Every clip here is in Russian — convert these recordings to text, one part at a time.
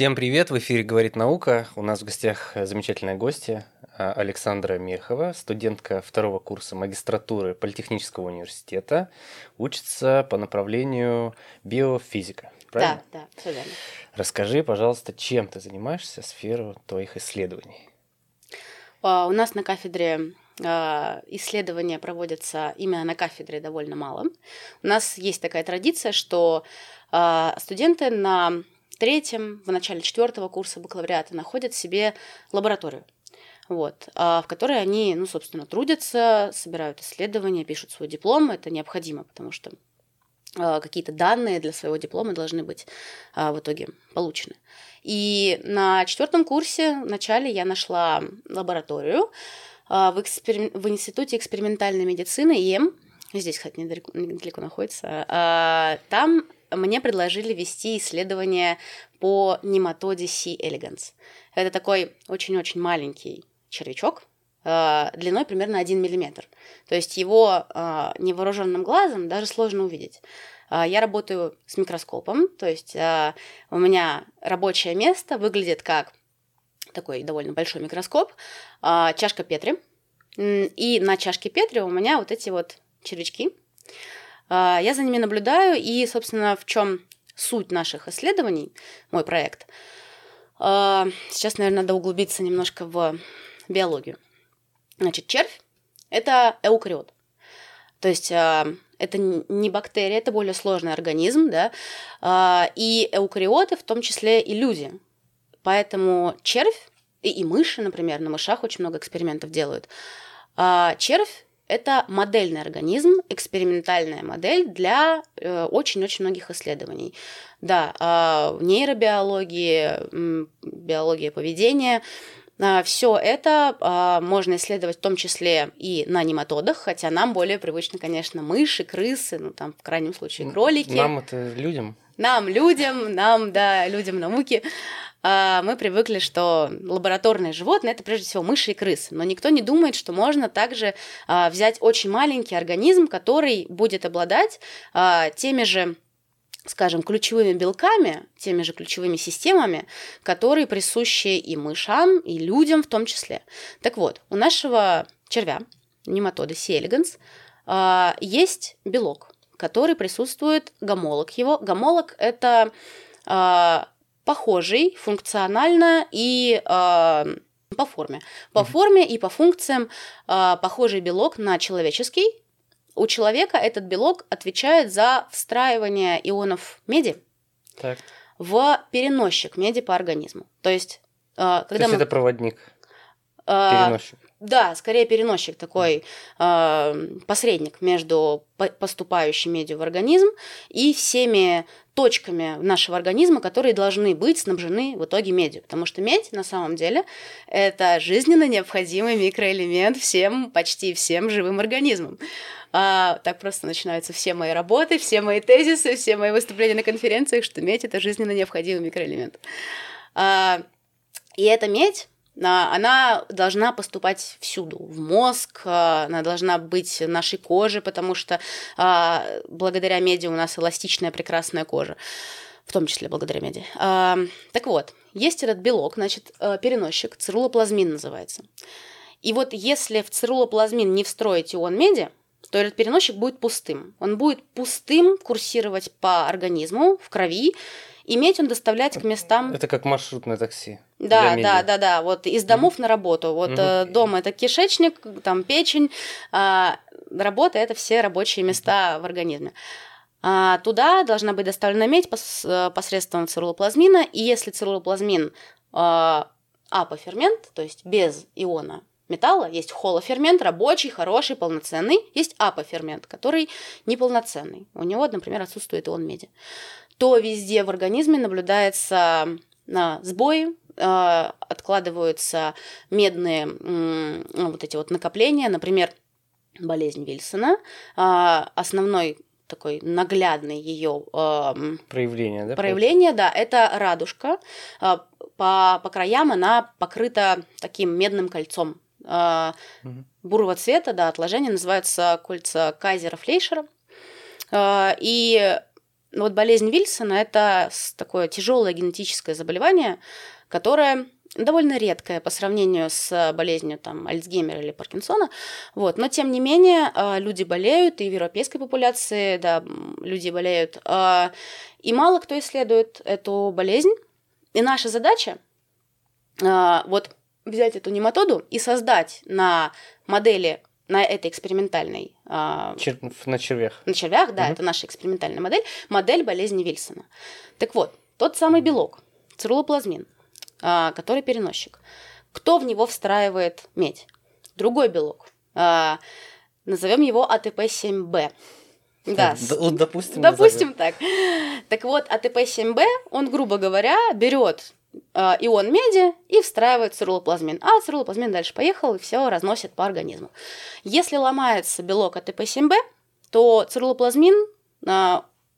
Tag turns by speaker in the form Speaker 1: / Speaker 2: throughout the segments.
Speaker 1: Всем привет! В эфире «Говорит наука». У нас в гостях замечательная гостья а, Александра Мехова, студентка второго курса магистратуры Политехнического университета, учится по направлению биофизика. Правильно?
Speaker 2: Да, да, все верно.
Speaker 1: Расскажи, пожалуйста, чем ты занимаешься, сферу твоих исследований.
Speaker 2: А, у нас на кафедре а, исследования проводятся именно на кафедре довольно мало. У нас есть такая традиция, что студенты на третьем, в начале четвертого курса бакалавриата находят себе лабораторию вот, а в которой они, ну, собственно, трудятся, собирают исследования, пишут свой диплом. Это необходимо, потому что а, какие-то данные для своего диплома должны быть а, в итоге получены. И на четвертом курсе в начале я нашла лабораторию в, экспер... в Институте экспериментальной медицины ИМ. Здесь, кстати, недалеко, недалеко находится. Там мне предложили вести исследование по нематоде C. elegans. Это такой очень-очень маленький червячок, э, длиной примерно 1 мм. То есть его э, невооруженным глазом даже сложно увидеть. Э, я работаю с микроскопом, то есть у меня рабочее место выглядит как такой довольно большой микроскоп, чашка Петри, и на чашке Петри у меня вот эти вот червячки, я за ними наблюдаю, и, собственно, в чем суть наших исследований, мой проект. А, сейчас, наверное, надо углубиться немножко в биологию. Значит, червь – это эукариот. То есть а, это не бактерия, это более сложный организм, да, и эукариоты, в том числе и люди. Поэтому червь и мыши, например, на мышах очень много экспериментов делают. Червь это модельный организм, экспериментальная модель для э, очень-очень многих исследований. Да, э, нейробиологии, биология поведения, э, все это э, можно исследовать в том числе и на нематодах, хотя нам более привычны, конечно, мыши, крысы, ну там в крайнем случае кролики.
Speaker 1: Нам это людям.
Speaker 2: Нам, людям, нам, да, людям науки. А, мы привыкли, что лабораторные животные это прежде всего мыши и крысы, но никто не думает, что можно также а, взять очень маленький организм, который будет обладать а, теми же скажем, ключевыми белками, теми же ключевыми системами, которые присущи и мышам, и людям в том числе. Так вот, у нашего червя, нематода elegans, есть белок, который присутствует, гомолог его. Гомолог – это похожий функционально и э, по форме. По форме и по функциям э, похожий белок на человеческий. У человека этот белок отвечает за встраивание ионов меди так. в переносчик меди по организму. То есть,
Speaker 1: э, когда То есть мы... это проводник, переносчик.
Speaker 2: Да, скорее переносчик такой э, посредник между поступающей медью в организм и всеми точками нашего организма, которые должны быть снабжены в итоге медью. Потому что медь на самом деле это жизненно необходимый микроэлемент всем, почти всем живым организмам. А, так просто начинаются все мои работы, все мои тезисы, все мои выступления на конференциях, что медь это жизненно необходимый микроэлемент. А, и эта медь она должна поступать всюду, в мозг, а, она должна быть нашей коже, потому что а, благодаря меди у нас эластичная прекрасная кожа, в том числе благодаря меди. А, так вот, есть этот белок, значит, переносчик, цирулоплазмин называется. И вот если в цирулоплазмин не встроить ион меди, то этот переносчик будет пустым. Он будет пустым курсировать по организму, в крови, иметь он доставлять к местам.
Speaker 1: Это как маршрутное такси.
Speaker 2: Да, да, да, да. Вот из домов mm на работу. Вот mm дом это кишечник, там печень, а, работа это все рабочие места в организме. А, туда должна быть доставлена медь пос, э, посредством цирулоплазмина, и если цирулоплазмин а, апофермент, то есть без иона металла, есть холофермент, рабочий, хороший, полноценный, есть апофермент, который неполноценный. У него, например, отсутствует ион меди то везде в организме наблюдается на сбои, э, откладываются медные вот эти вот накопления, например, болезнь Вильсона, э, основной такой наглядный ее
Speaker 1: проявление, да?
Speaker 2: Проявление, да, это радужка. По, по краям она покрыта таким медным кольцом угу. бурого цвета, да, отложения называются кольца Кайзера Флейшера. И вот болезнь Вильсона – это такое тяжелое генетическое заболевание, которое довольно редкое по сравнению с болезнью там, Альцгеймера или Паркинсона. Вот. Но, тем не менее, а, люди болеют, и в европейской популяции да, люди болеют. А, и мало кто исследует эту болезнь. И наша задача а, вот взять эту нематоду и создать на модели на этой экспериментальной...
Speaker 1: Чер... На червях.
Speaker 2: На червях, да, угу. это наша экспериментальная модель, модель болезни Вильсона. Так вот, тот самый белок, церулоплазмин, а, который переносчик. Кто в него встраивает медь? Другой белок. А, назовем его АТП-7Б.
Speaker 1: Да, допустим.
Speaker 2: Допустим так. Так вот, АТП-7Б, он, грубо говоря, берет а, ион меди и встраивает цирулоплазмин. А цирулоплазмин дальше поехал и все разносит по организму. Если ломается белок АТП-7Б, то цирулоплазмин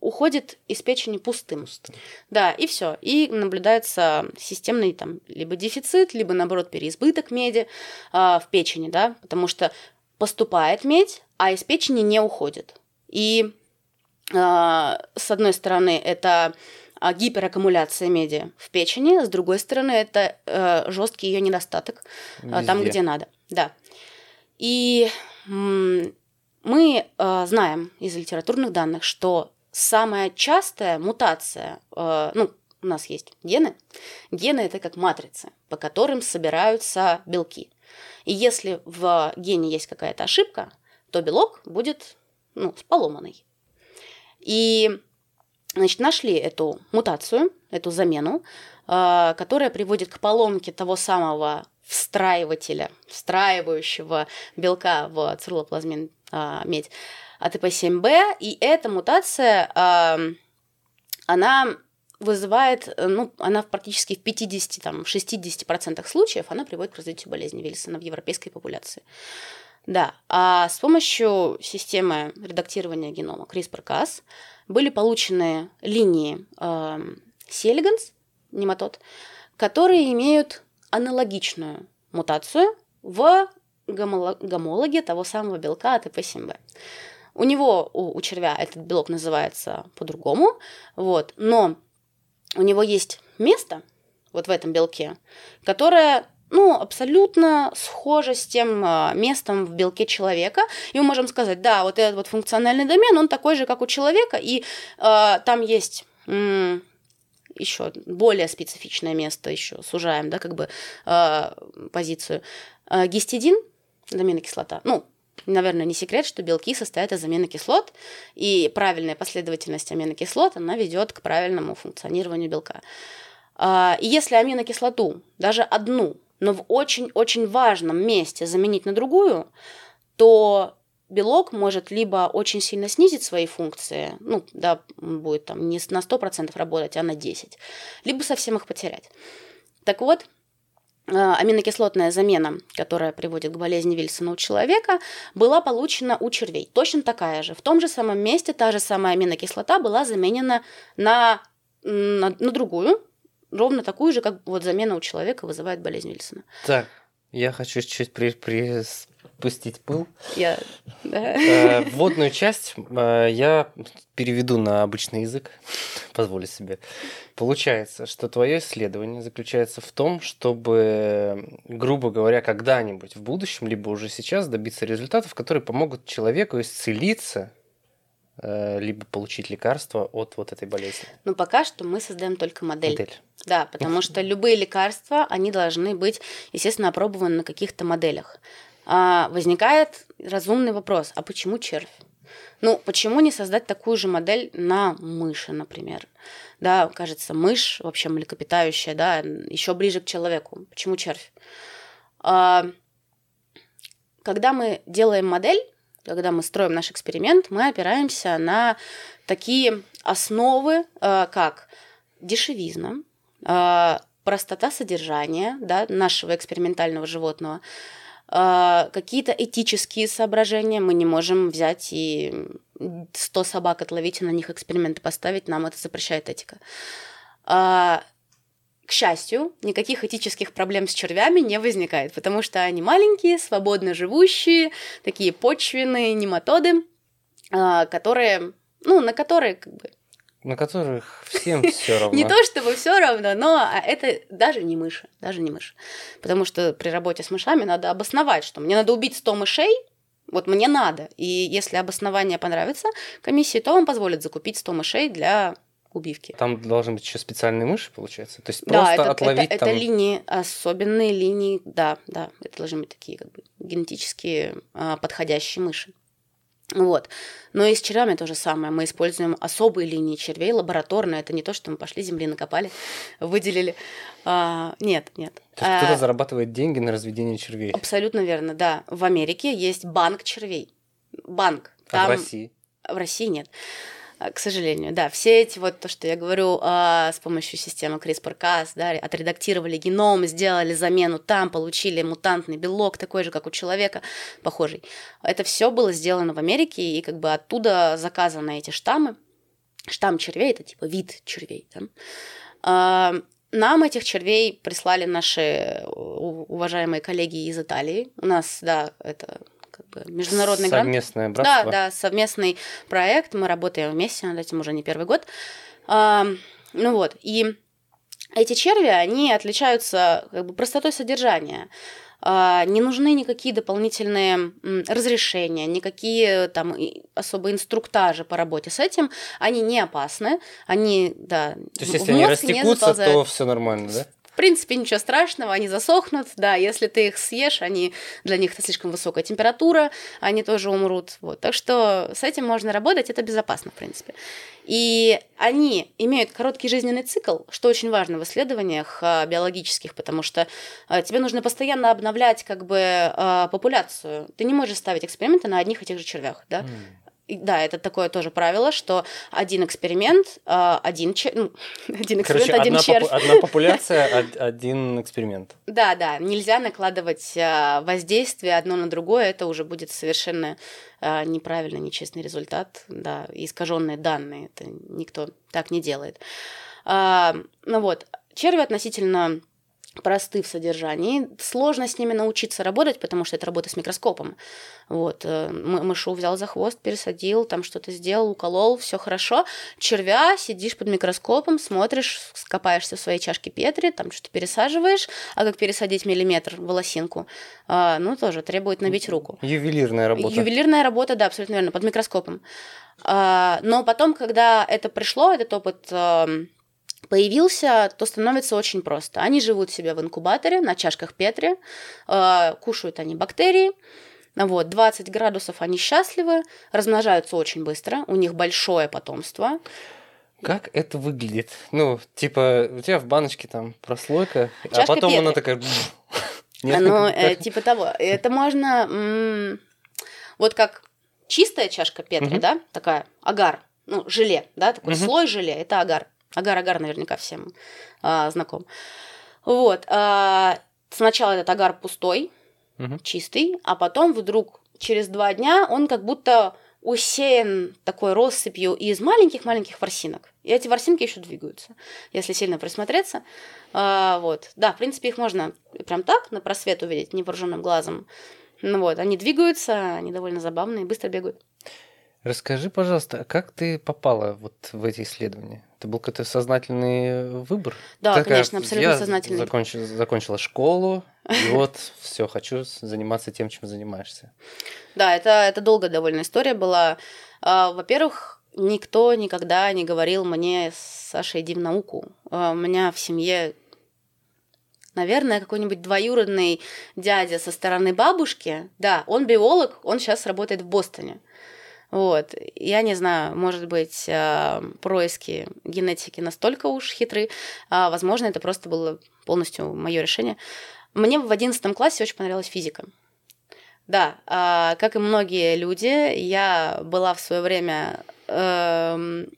Speaker 2: уходит из печени пустым. пустым. Да, и все. И наблюдается системный там либо дефицит, либо наоборот переизбыток меди э, в печени, да, потому что поступает медь, а из печени не уходит. И э, с одной стороны это гипераккумуляция меди в печени, с другой стороны это э, жесткий ее недостаток э, там, где надо. Да. И мы э, знаем из литературных данных, что самая частая мутация, э, ну, у нас есть гены. Гены это как матрицы, по которым собираются белки. И если в гене есть какая-то ошибка, то белок будет ну, поломанный. И значит, нашли эту мутацию, эту замену, э, которая приводит к поломке того самого встраивателя, встраивающего белка в цирулоплазмин э, медь. АТП-7Б, и эта мутация, она вызывает, ну, она практически в 50, там, 60% случаев она приводит к развитию болезни Вильсона в европейской популяции. Да, а с помощью системы редактирования генома CRISPR-Cas были получены линии э, Селиганс, нематод, которые имеют аналогичную мутацию в гомологе того самого белка АТП-7Б. У него, у, у червя, этот белок называется по-другому, вот, но у него есть место вот в этом белке, которое ну, абсолютно схоже с тем э, местом в белке человека. И мы можем сказать, да, вот этот вот функциональный домен, он такой же, как у человека, и э, там есть еще более специфичное место, еще сужаем, да, как бы э, позицию. Э, гистидин, аминокислота, ну, наверное, не секрет, что белки состоят из аминокислот, и правильная последовательность аминокислот, она ведет к правильному функционированию белка. А, и если аминокислоту, даже одну, но в очень-очень важном месте заменить на другую, то белок может либо очень сильно снизить свои функции, ну, да, будет там не на 100% работать, а на 10%, либо совсем их потерять. Так вот, Э, аминокислотная замена, которая приводит к болезни Вильсона у человека, была получена у червей. Точно такая же. В том же самом месте та же самая аминокислота была заменена на, на, на другую, ровно такую же, как вот замена у человека вызывает болезнь Вильсона.
Speaker 1: Так, я хочу чуть-чуть при, при, пустить пыл.
Speaker 2: Я.
Speaker 1: Э, вводную часть э, я переведу на обычный язык, позволю себе. Получается, что твое исследование заключается в том, чтобы, грубо говоря, когда-нибудь в будущем, либо уже сейчас добиться результатов, которые помогут человеку исцелиться либо получить лекарство от вот этой болезни?
Speaker 2: Ну, пока что мы создаем только модель.
Speaker 1: Модель.
Speaker 2: Да, потому что любые лекарства, они должны быть, естественно, опробованы на каких-то моделях. А, возникает разумный вопрос, а почему червь? Ну, почему не создать такую же модель на мыши, например? Да, кажется, мышь, вообще млекопитающая, да, еще ближе к человеку. Почему червь? А, когда мы делаем модель, когда мы строим наш эксперимент, мы опираемся на такие основы, э, как дешевизна, э, простота содержания да, нашего экспериментального животного, э, какие-то этические соображения. Мы не можем взять и 100 собак отловить и на них эксперименты поставить, нам это запрещает этика. К счастью, никаких этических проблем с червями не возникает, потому что они маленькие, свободно живущие, такие почвенные нематоды, а, которые, ну, на которые как бы
Speaker 1: на которых всем все равно.
Speaker 2: Не то чтобы все равно, но это даже не мыши, даже не мыши. Потому что при работе с мышами надо обосновать, что мне надо убить 100 мышей, вот мне надо. И если обоснование понравится комиссии, то вам позволят закупить 100 мышей для убивки.
Speaker 1: Там должны быть еще специальные мыши, получается? То есть
Speaker 2: Да,
Speaker 1: просто
Speaker 2: это,
Speaker 1: отловить
Speaker 2: это,
Speaker 1: там...
Speaker 2: это линии, особенные линии, да, да, это должны быть такие как бы генетически а, подходящие мыши. Вот. Но и с червями то же самое. Мы используем особые линии червей, лабораторные. Это не то, что мы пошли, земли накопали, выделили. А, нет, нет.
Speaker 1: То есть кто-то
Speaker 2: А,
Speaker 1: зарабатывает деньги на разведение червей.
Speaker 2: абсолютно верно, да. В Америке есть банк червей. Банк.
Speaker 1: А в
Speaker 2: Там-
Speaker 1: России?
Speaker 2: в России нет. А, К сожалению, да. Все эти вот то, что я говорю, а, с помощью системы CRISPR-Cas, да, отредактировали геном, сделали замену там, получили мутантный белок, такой же, как у человека, похожий. Это все было сделано в Америке, и как бы оттуда заказаны эти штаммы. Штамм червей это типа вид червей. да. А, Нам этих червей прислали наши уважаемые коллеги из Италии. У нас, да, это международный грант.
Speaker 1: Совместное
Speaker 2: Да,
Speaker 1: братство?
Speaker 2: да, совместный проект, мы работаем вместе над этим уже не первый год. А, ну вот, и эти черви, они отличаются как бы простотой содержания. А, не нужны никакие дополнительные разрешения, никакие там особые инструктажи по работе с этим. Они не опасны, они, да,
Speaker 1: То есть если они растекутся, то все нормально, да?
Speaker 2: В принципе, ничего страшного, они засохнут, да, если ты их съешь, они, для них это слишком высокая температура, они тоже умрут, вот, так что с этим можно работать, это безопасно, в принципе. И они имеют короткий жизненный цикл, что очень важно в исследованиях а, биологических, потому что а, тебе нужно постоянно обновлять как бы а, популяцию. Ты не можешь ставить эксперименты на одних и тех же червях, да?
Speaker 1: М.
Speaker 2: Да, это такое тоже правило, что один эксперимент, а, один, ну, один эксперимент,
Speaker 1: Короче,
Speaker 2: один
Speaker 1: одна,
Speaker 2: червь.
Speaker 1: попу- одна популяция, од- один эксперимент.
Speaker 2: Да, да, нельзя накладывать а, воздействие одно на другое, это уже будет совершенно а, неправильно, нечестный результат, да, искаженные данные, это никто так не делает. Ну вот, черви относительно просты в содержании, сложно с ними научиться работать, потому что это работа с микроскопом. Вот, э, мы- мышу взял за хвост, пересадил, там что-то сделал, уколол, все хорошо. Червя, сидишь под микроскопом, смотришь, скопаешься в своей чашке Петри, там что-то пересаживаешь, а как пересадить миллиметр волосинку, а, ну, тоже требует набить руку.
Speaker 1: Ювелирная работа.
Speaker 2: Ювелирная работа, да, абсолютно верно, под микроскопом. А, Но потом, когда это пришло, этот опыт ам, появился, то становится очень просто. Они живут себе в инкубаторе на чашках Петри, а, кушают они бактерии, вот, 20 градусов они счастливы, размножаются очень быстро, у них большое потомство.
Speaker 1: Как это выглядит? Ну, типа, у тебя в баночке там прослойка, а
Speaker 2: Чашка
Speaker 1: потом
Speaker 2: Петри.
Speaker 1: она такая...
Speaker 2: Ну, э, типа того. Это можно... м, Вот как чистая чашка Петри, да, такая, агар, ну, желе, да, такой слой желе, это агар. Агар-агар наверняка всем а, знаком. Вот. а, сначала этот агар пустой,
Speaker 1: Мгм.
Speaker 2: чистый, а потом вдруг через два дня он как будто усеян такой россыпью из маленьких-маленьких ворсинок. И эти ворсинки еще двигаются, если сильно присмотреться. А, вот. Да, в принципе, их можно прям так на просвет увидеть невооруженным глазом. Ну вот, они двигаются, они довольно забавные, быстро бегают.
Speaker 1: Расскажи, пожалуйста, а как ты попала вот в эти исследования? Это был какой-то сознательный выбор?
Speaker 2: Да,
Speaker 1: Такая,
Speaker 2: конечно, абсолютно
Speaker 1: я
Speaker 2: сознательный.
Speaker 1: закончила, закончила школу, и вот все, хочу заниматься тем, чем занимаешься.
Speaker 2: Да, это, это долгая довольно история была. А, Во-первых, никто никогда не говорил мне, Саша, иди в науку. А, У меня в семье, наверное, какой-нибудь двоюродный дядя со стороны бабушки. Да, он биолог, он сейчас работает в Бостоне. Вот. Я не знаю, может быть, а, происки генетики настолько уж хитры. а, Возможно, это просто было полностью мое решение. Мне в одиннадцатом классе очень понравилась физика. Да, а, как и многие люди, я была в свое время эм,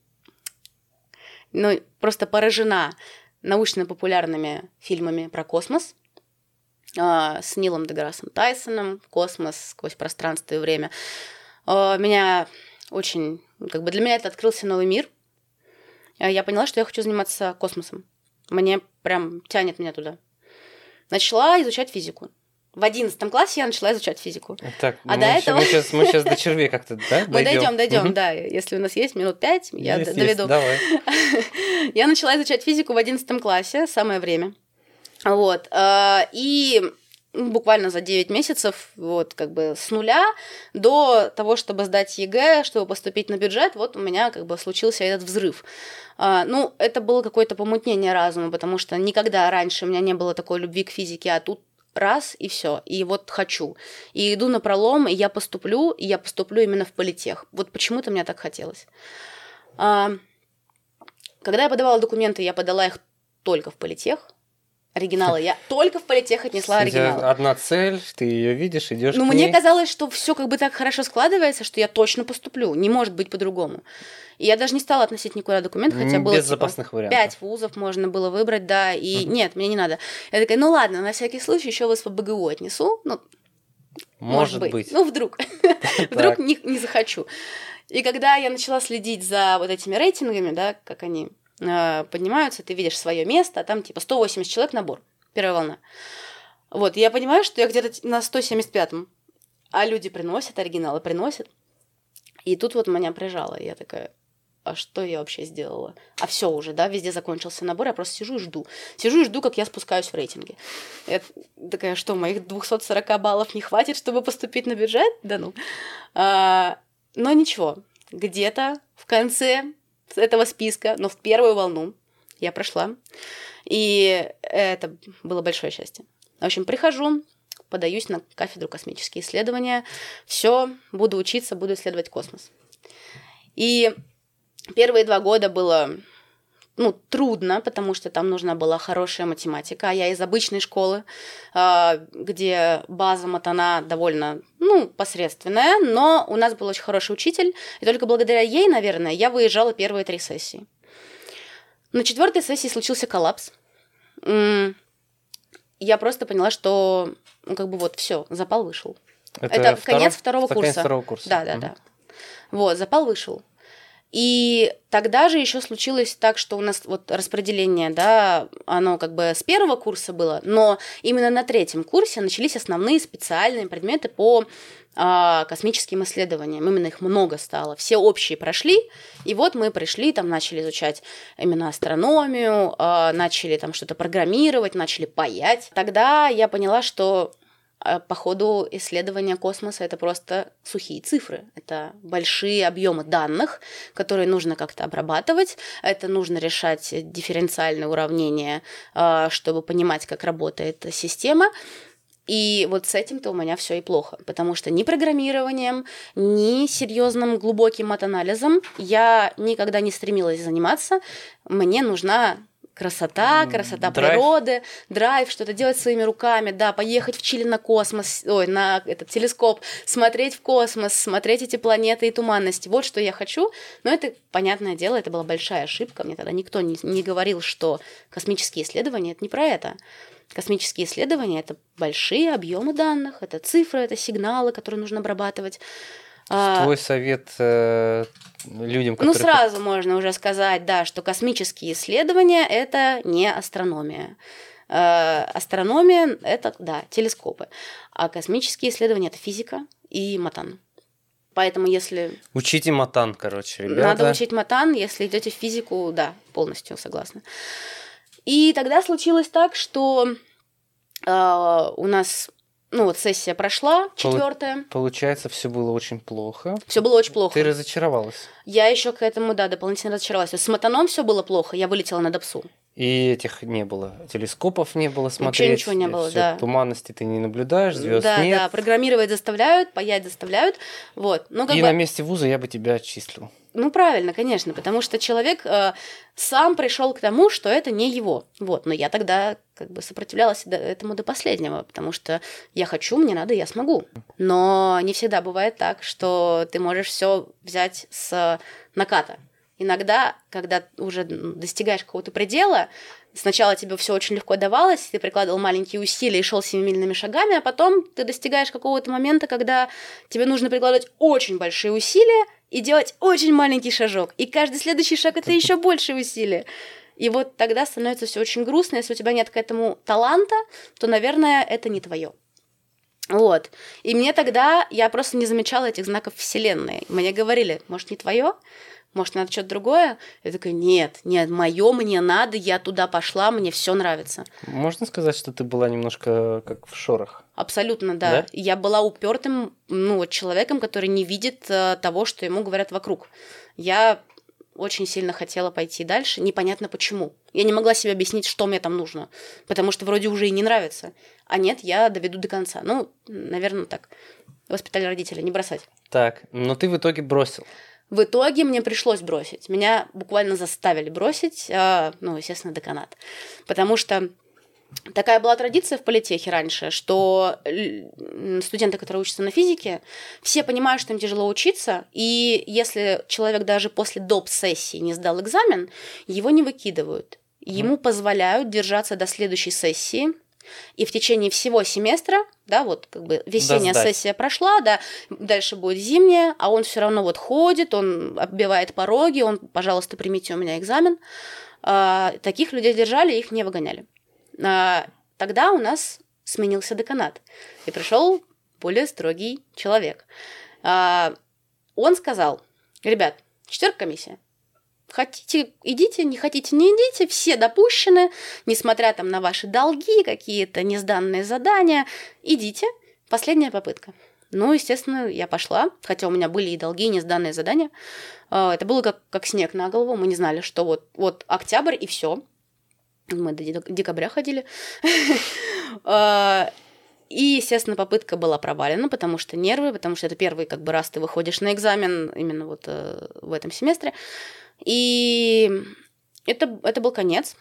Speaker 2: ну, просто поражена научно-популярными фильмами про космос а, с Нилом Деграссом Тайсоном «Космос сквозь пространство и время». А, Меня очень... Как бы для меня это открылся новый мир. А Я поняла, что я хочу заниматься космосом. Мне прям тянет меня туда. Начала изучать физику. в одиннадцатом классе я начала изучать физику.
Speaker 1: Так,
Speaker 2: А
Speaker 1: мы,
Speaker 2: до этого-
Speaker 1: мы сейчас, мы сейчас до червей как-то, да?
Speaker 2: Мы дойдем, дойдем, да. Если у нас есть минут пять, я
Speaker 1: Есть,
Speaker 2: д-
Speaker 1: есть,
Speaker 2: доведу.
Speaker 1: Давай.
Speaker 2: Я начала изучать физику в одиннадцатом классе, самое время. Вот. э, И буквально за 9 месяцев, вот как бы с нуля до того, чтобы сдать ЕГЭ, чтобы поступить на бюджет, вот у меня как бы случился этот взрыв. А, Ну, это было какое-то помутнение разума, потому что никогда раньше у меня не было такой любви к физике, а тут раз и все, и вот хочу. И иду на пролом, и я поступлю, и я поступлю именно в политех. Вот почему-то мне так хотелось. А, Когда я подавала документы, я подала их только в политех. Оригиналы. Я только в политех отнесла оригиналы.
Speaker 1: одна цель, ты ее видишь, идешь.
Speaker 2: Ну, мне казалось, что все как бы так хорошо складывается, что я точно поступлю. Не может быть по-другому. И я даже не стала относить никуда документы, хотя было
Speaker 1: без
Speaker 2: типа,
Speaker 1: запасных вариантов.
Speaker 2: пять вузов можно было выбрать, да, и
Speaker 1: Мгм.
Speaker 2: нет, мне не надо. Я такая, ну ладно, на всякий случай еще в СПБГУ отнесу, ну,
Speaker 1: Может быть.
Speaker 2: ну, вдруг. Вдруг не, не захочу. И когда я начала следить за вот этими рейтингами, да, как они поднимаются, ты видишь свое место, а там типа 180 человек набор, первая волна. Вот, я понимаю, что я где-то на 175-м, а люди приносят оригиналы, приносят. И тут вот меня прижало, я такая, а что я вообще сделала? А все уже, да, везде закончился набор, я просто сижу и жду. Сижу и жду, как я спускаюсь в рейтинге. Я такая, что, моих 240 баллов не хватит, чтобы поступить на бюджет? Да ну. А, но ничего, где-то в конце этого списка, но в первую волну я прошла. И это было большое счастье. В общем, прихожу, подаюсь на кафедру космические исследования. Все, буду учиться, буду исследовать космос. И первые два года было ну, трудно, потому что там нужна была хорошая математика. А я из обычной школы, а, где база матана довольно, ну, посредственная, но у нас был очень хороший учитель, и только благодаря ей, наверное, я выезжала первые три сессии. На четвертой сессии случился коллапс. Я просто поняла, что, ну, как бы вот, все, запал вышел. Это конец второго
Speaker 1: это конец
Speaker 2: курса.
Speaker 1: второго курса.
Speaker 2: Да, да,
Speaker 1: Мгм.
Speaker 2: да. Вот, запал вышел. И тогда же еще случилось так, что у нас вот распределение, да, оно как бы с первого курса было, но именно на третьем курсе начались основные специальные предметы по а, космическим исследованиям. Именно их много стало. Все общие прошли, и вот мы пришли, там начали изучать именно астрономию, а, начали там что-то программировать, начали паять. Тогда я поняла, что по ходу исследования космоса это просто сухие цифры. Это большие объемы данных, которые нужно как-то обрабатывать. Это нужно решать дифференциальные уравнения, а, чтобы понимать, как работает система. И вот с этим-то у меня все и плохо, потому что ни программированием, ни серьезным глубоким матанализом я никогда не стремилась заниматься. Мне нужна красота, красота
Speaker 1: драйв.
Speaker 2: природы, драйв, что-то делать своими руками, да, поехать в Чили на космос, ой, на этот телескоп, смотреть в космос, смотреть эти планеты и туманности. Вот что я хочу. Но это, понятное дело, это была большая ошибка. Мне тогда никто не, не говорил, что космические исследования это не про это. Космические исследования это большие объемы данных, это цифры, это сигналы, которые нужно обрабатывать. А,
Speaker 1: Твой совет э, людям,
Speaker 2: ну,
Speaker 1: которые...
Speaker 2: сразу можно уже сказать, да, что космические исследования это не астрономия. Э, Астрономия это, да, телескопы. А космические исследования это физика и матан. Поэтому, если
Speaker 1: Учите матан, короче, ребята.
Speaker 2: надо учить матан, если идете в физику, да, полностью согласна. И тогда случилось так, что э, у нас, ну вот сессия прошла, четвертая,
Speaker 1: Получается, все было очень плохо.
Speaker 2: все было очень плохо.
Speaker 1: Ты разочаровалась.
Speaker 2: Я еще к этому, да, дополнительно разочаровалась. То есть с матаном все было плохо, я вылетела на допсу.
Speaker 1: И этих не было. Телескопов не было смотреть.
Speaker 2: ничего не было,
Speaker 1: всё,
Speaker 2: да.
Speaker 1: Туманности ты не наблюдаешь, звезд
Speaker 2: да,
Speaker 1: нет.
Speaker 2: да, программировать заставляют, паять заставляют. Вот. Ну, как
Speaker 1: И
Speaker 2: бы,
Speaker 1: на месте вуза я бы тебя отчислил.
Speaker 2: ну, правильно, конечно, потому что человек э, сам пришел к тому, что это не его. Вот. Но я тогда как бы сопротивлялась этому до последнего, потому что я хочу, мне надо, я смогу. Но не всегда бывает так, что ты можешь все взять с наката. Иногда, когда уже достигаешь какого-то предела, сначала тебе все очень легко давалось, ты прикладывал маленькие усилия и шел семимильными шагами, а потом ты достигаешь какого-то момента, когда тебе нужно прикладывать очень большие усилия и делать очень маленький шажок. И каждый следующий шаг это еще больше усилия. И вот тогда становится все очень грустно. Если у тебя нет к этому таланта, то, наверное, это не твое. Вот. И мне тогда, я просто не замечала этих знаков Вселенной. Мне говорили, может, не твое? Может, надо что-то другое? Я такая, нет, нет, мое мне надо, я туда пошла, мне все нравится.
Speaker 1: Можно сказать, что ты была немножко как в шорах?
Speaker 2: Абсолютно, да. да? Я была упертым, ну, вот человеком, который не видит э, того, что ему говорят вокруг. Я очень сильно хотела пойти дальше, непонятно почему. Я не могла себе объяснить, что мне там нужно, потому что вроде уже и не нравится. А нет, я доведу до конца. Ну, наверное, так. Воспитали родители, не бросать.
Speaker 1: Так, но ты в итоге бросил.
Speaker 2: В итоге мне пришлось бросить. Меня буквально заставили бросить, э, ну, естественно, деканат. Потому что Такая была традиция в политехе раньше, что студенты, которые учатся на физике, все понимают, что им тяжело учиться, и если человек даже после доп. сессии не сдал экзамен, его не выкидывают. Ему позволяют держаться до следующей сессии, и в течение всего семестра, да, вот как бы весенняя да, сессия прошла, да, дальше будет зимняя, а он все равно вот ходит, он оббивает пороги, он, пожалуйста, примите у меня экзамен. А, таких людей держали, их не выгоняли. А, тогда у нас сменился деканат, и пришел более строгий человек. А, он сказал, ребят, четверка комиссия, Хотите, идите, не хотите, не идите, все допущены, несмотря там на ваши долги, какие-то несданные задания, идите. Последняя попытка. Ну, естественно, я пошла, хотя у меня были и долги, и несданные задания. А, это было как, как снег на голову, мы не знали, что вот, вот октябрь и все. Мы до декабря ходили. А, и, естественно, попытка была провалена, потому что нервы, потому что это первый как бы раз ты выходишь на экзамен именно вот э, в этом семестре. И это, это был конец.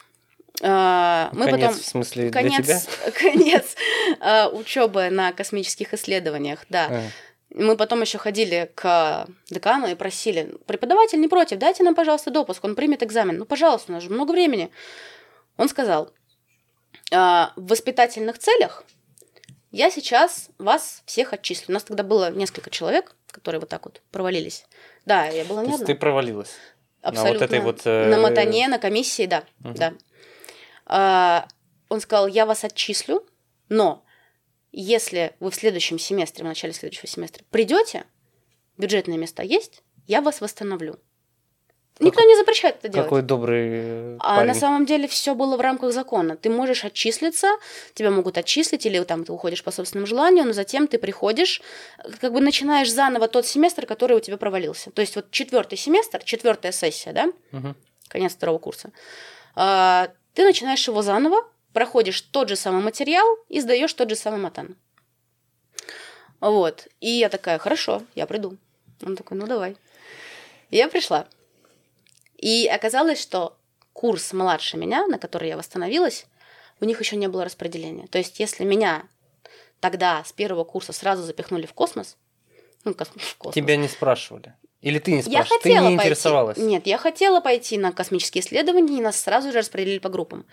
Speaker 1: А, мы конец, потом... в смысле,
Speaker 2: конец,
Speaker 1: для тебя?
Speaker 2: Конец а, учебы на космических исследованиях, да. А. Мы потом еще ходили к декану и просили, преподаватель не против, дайте нам, пожалуйста, допуск, он примет экзамен. Ну, пожалуйста, у нас же много времени. Он сказал, в воспитательных целях я сейчас вас всех отчислю. У нас тогда было несколько человек, которые вот так вот провалились. Да, я была не
Speaker 1: То
Speaker 2: одна.
Speaker 1: ты провалилась?
Speaker 2: Абсолютно. На вот этой вот... Э... На мотане, на комиссии, да. Угу. да. А, он сказал, я вас отчислю, но если вы в следующем семестре, в начале следующего семестра придете, бюджетные места есть, я вас восстановлю. Никто не запрещает это делать.
Speaker 1: Какой добрый
Speaker 2: А парень. на самом деле все было в рамках закона. Ты можешь отчислиться, тебя могут отчислить, или там ты уходишь по собственному желанию, но затем ты приходишь, как бы начинаешь заново тот семестр, который у тебя провалился. То есть вот четвертый семестр, четвертая сессия, да, угу. конец второго курса, а, ты начинаешь его заново, проходишь тот же самый материал и сдаешь тот же самый матан. Вот. И я такая, хорошо, я приду. Он такой, ну давай. Я пришла. И оказалось, что курс младше меня, на который я восстановилась, у них еще не было распределения. То есть, если меня тогда с первого курса сразу запихнули в космос,
Speaker 1: ну, в космос. Тебя не спрашивали? Или ты не спрашивала? Я хотела ты не интересовалась?
Speaker 2: Пойти. Нет, я хотела пойти на космические исследования, и нас сразу же распределили по группам.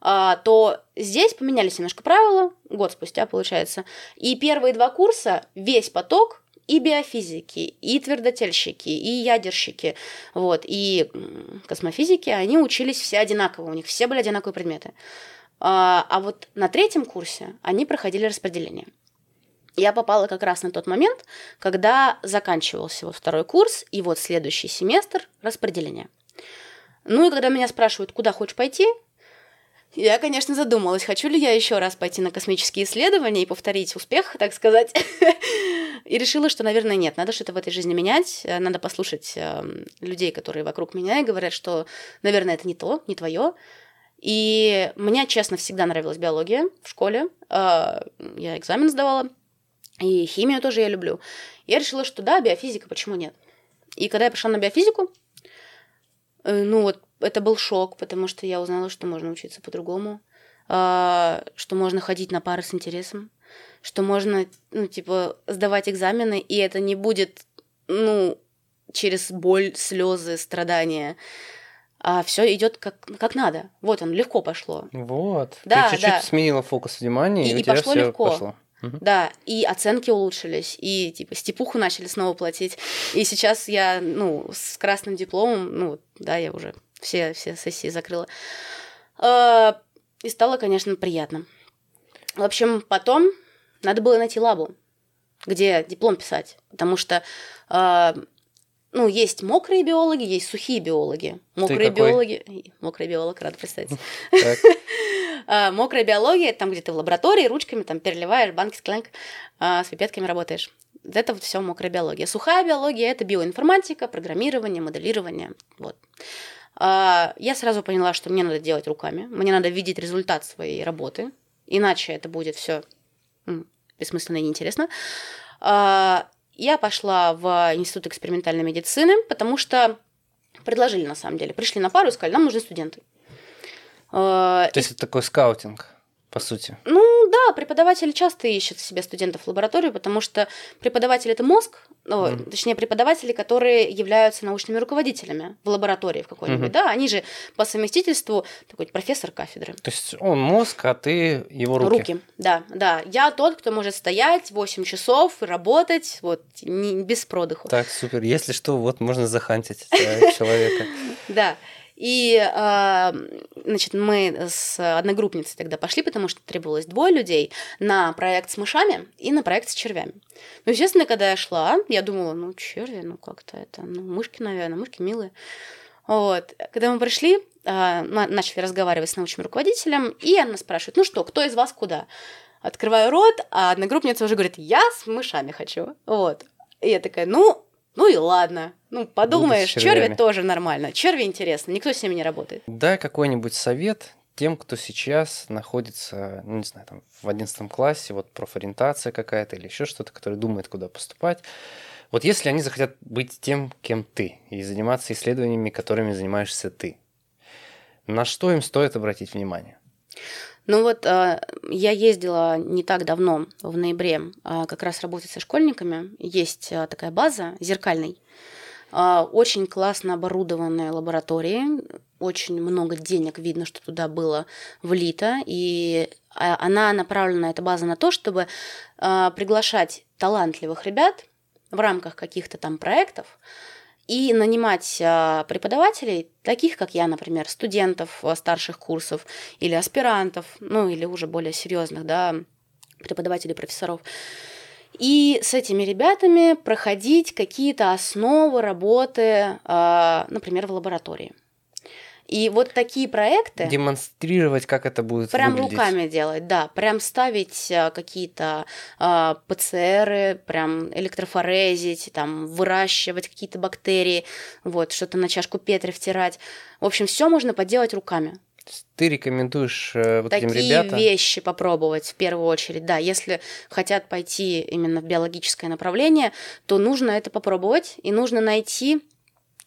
Speaker 2: А, то здесь поменялись немножко правила, год спустя, получается. И первые два курса, весь поток и биофизики, и твердотельщики, и ядерщики, вот, и космофизики, они учились все одинаково, у них все были одинаковые предметы. А, а вот на третьем курсе они проходили распределение. Я попала как раз на тот момент, когда заканчивался вот второй курс, и вот следующий семестр распределение. Ну и когда меня спрашивают, куда хочешь пойти, я, конечно, задумалась, хочу ли я еще раз пойти на космические исследования и повторить успех, так сказать. И решила, что, наверное, нет, надо что-то в этой жизни менять, э, надо послушать э, людей, которые вокруг меня и говорят, что, наверное, это не то, не твое. И мне, честно, всегда нравилась биология в школе. Э, я экзамен сдавала, и химию тоже я люблю. Я решила, что да, биофизика, почему нет? И когда я пришла на биофизику, э, ну вот это был шок, потому что я узнала, что можно учиться по-другому, э, что можно ходить на пары с интересом, что можно, ну, типа, сдавать экзамены, и это не будет, ну, через боль, слезы, страдания. А все идет как, как надо. Вот он, легко пошло.
Speaker 1: Вот. Да, Ты чуть-чуть да. сменила фокус внимания, и, и, и у тебя пошло все легко. пошло.
Speaker 2: Угу. Да, и оценки улучшились, и типа степуху начали снова платить. И сейчас я, ну, с красным дипломом, ну, да, я уже все, все сессии закрыла. А, и стало, конечно, приятно. В общем, потом надо было найти лабу, где диплом писать, потому что э, ну, есть мокрые биологи, есть сухие биологи. Мокрые биологи... Мокрый биолог, рад представить. А, мокрая биология, там, где ты в лаборатории, ручками там переливаешь, банки, склянка, а, с пипетками работаешь. Это вот все мокрая биология. Сухая биология – это биоинформатика, программирование, моделирование. Вот. Я сразу поняла, что мне надо делать руками, мне надо видеть результат своей работы, иначе это будет все бессмысленно и неинтересно. Я пошла в Институт экспериментальной медицины, потому что предложили на самом деле. Пришли на пару и сказали, нам нужны студенты.
Speaker 1: То есть это такой скаутинг? по сути.
Speaker 2: Ну да, преподаватели часто ищут себе студентов в лабораторию, потому что преподаватель это мозг, ну, mm. точнее преподаватели, которые являются научными руководителями в лаборатории в какой-нибудь, mm-hmm. да, они же по совместительству такой профессор кафедры.
Speaker 1: То есть он мозг, а ты его руки.
Speaker 2: Руки, да, да. Я тот, кто может стоять 8 часов и работать вот не, без продыху.
Speaker 1: Так, супер. Если что, вот можно захантить человека.
Speaker 2: Да. И, а, значит, мы с одногруппницей тогда пошли, потому что требовалось двое людей на проект с мышами и на проект с червями. Ну, естественно, когда я шла, я думала, ну, черви, ну, как-то это, ну, мышки, наверное, мышки милые. Вот. Когда мы пришли, а, начали разговаривать с научным руководителем, и она спрашивает, ну что, кто из вас куда? Открываю рот, а одногруппница уже говорит, я с мышами хочу. Вот. И я такая, ну, ну и ладно. Ну, подумаешь, черви тоже нормально. Черви интересно, никто с ними не работает.
Speaker 1: Дай какой-нибудь совет тем, кто сейчас находится, ну, не знаю, там, в одиннадцатом классе, вот профориентация какая-то или еще что-то, который думает, куда поступать. Вот если они захотят быть тем, кем ты, и заниматься исследованиями, которыми занимаешься ты, на что им стоит обратить внимание?
Speaker 2: Ну вот э, я ездила не так давно, в ноябре, э, как раз работать со школьниками. Есть э, такая база зеркальный. Очень классно оборудованные лаборатории, очень много денег видно, что туда было влито, и она направлена, эта база, на то, чтобы приглашать талантливых ребят в рамках каких-то там проектов, и нанимать а, преподавателей, таких как я, например, студентов а, старших курсов или аспирантов, ну или уже более серьезных, да, преподавателей, профессоров. И с этими ребятами проходить какие-то основы работы, а, например, в лаборатории. И вот такие проекты...
Speaker 1: Демонстрировать, как это будет
Speaker 2: Прям
Speaker 1: выглядеть.
Speaker 2: руками делать, да. Прям ставить а, какие-то э, ПЦРы, прям электрофорезить, там, выращивать какие-то бактерии, вот, что-то на чашку Петри втирать. В общем, все можно поделать руками.
Speaker 1: Ты рекомендуешь э, вот
Speaker 2: Такие
Speaker 1: этим ребятам?
Speaker 2: Такие вещи попробовать в первую очередь. Да, если хотят пойти именно в биологическое направление, то нужно это попробовать, и нужно найти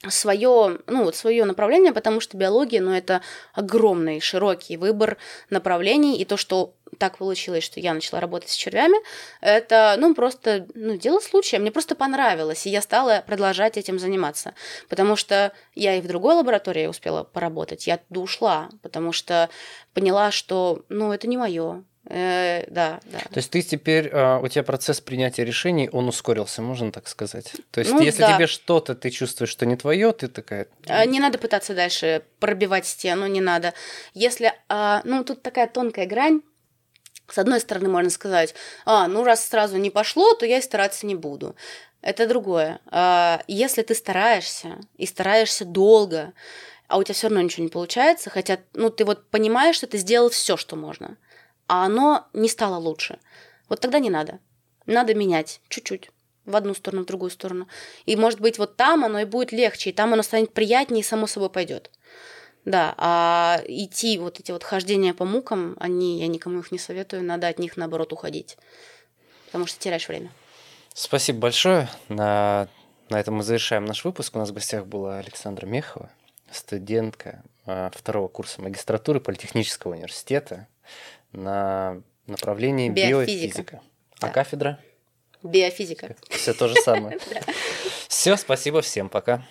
Speaker 2: свое, ну, вот свое направление, потому что биология, ну, это огромный, широкий выбор направлений, и то, что так получилось, что я начала работать с червями, это, ну, просто, ну, дело случая, мне просто понравилось, и я стала продолжать этим заниматься, потому что я и в другой лаборатории успела поработать, я оттуда ушла, потому что поняла, что, ну, это не мое, Э, да, да.
Speaker 1: То есть ты теперь, э, у тебя процесс принятия решений, он ускорился, можно так сказать? То есть
Speaker 2: ну,
Speaker 1: если
Speaker 2: да.
Speaker 1: тебе что-то, ты чувствуешь, что не твое, ты такая...
Speaker 2: А, не надо пытаться дальше пробивать стену, не надо. Если, а, ну, тут такая тонкая грань, с одной стороны, можно сказать, а, ну, раз сразу не пошло, то я и стараться не буду. Это другое. Если ты стараешься, и стараешься долго, а у тебя все равно ничего не получается, хотя, ну, ты вот понимаешь, что ты сделал все, что можно – а оно не стало лучше. Вот тогда не надо. Надо менять чуть-чуть в одну сторону, в другую сторону. И, может быть, вот там оно и будет легче, и там оно станет приятнее, и само собой пойдет. Да, а идти вот эти вот хождения по мукам, они, я никому их не советую, надо от них, наоборот, уходить, потому что теряешь время.
Speaker 1: Спасибо большое. На, на этом мы завершаем наш выпуск. У нас в гостях была Александра Мехова, студентка а, второго курса магистратуры Политехнического университета на направлении биофизика. биофизика. А да. кафедра?
Speaker 2: Биофизика.
Speaker 1: Все то же самое. Все, спасибо всем, пока.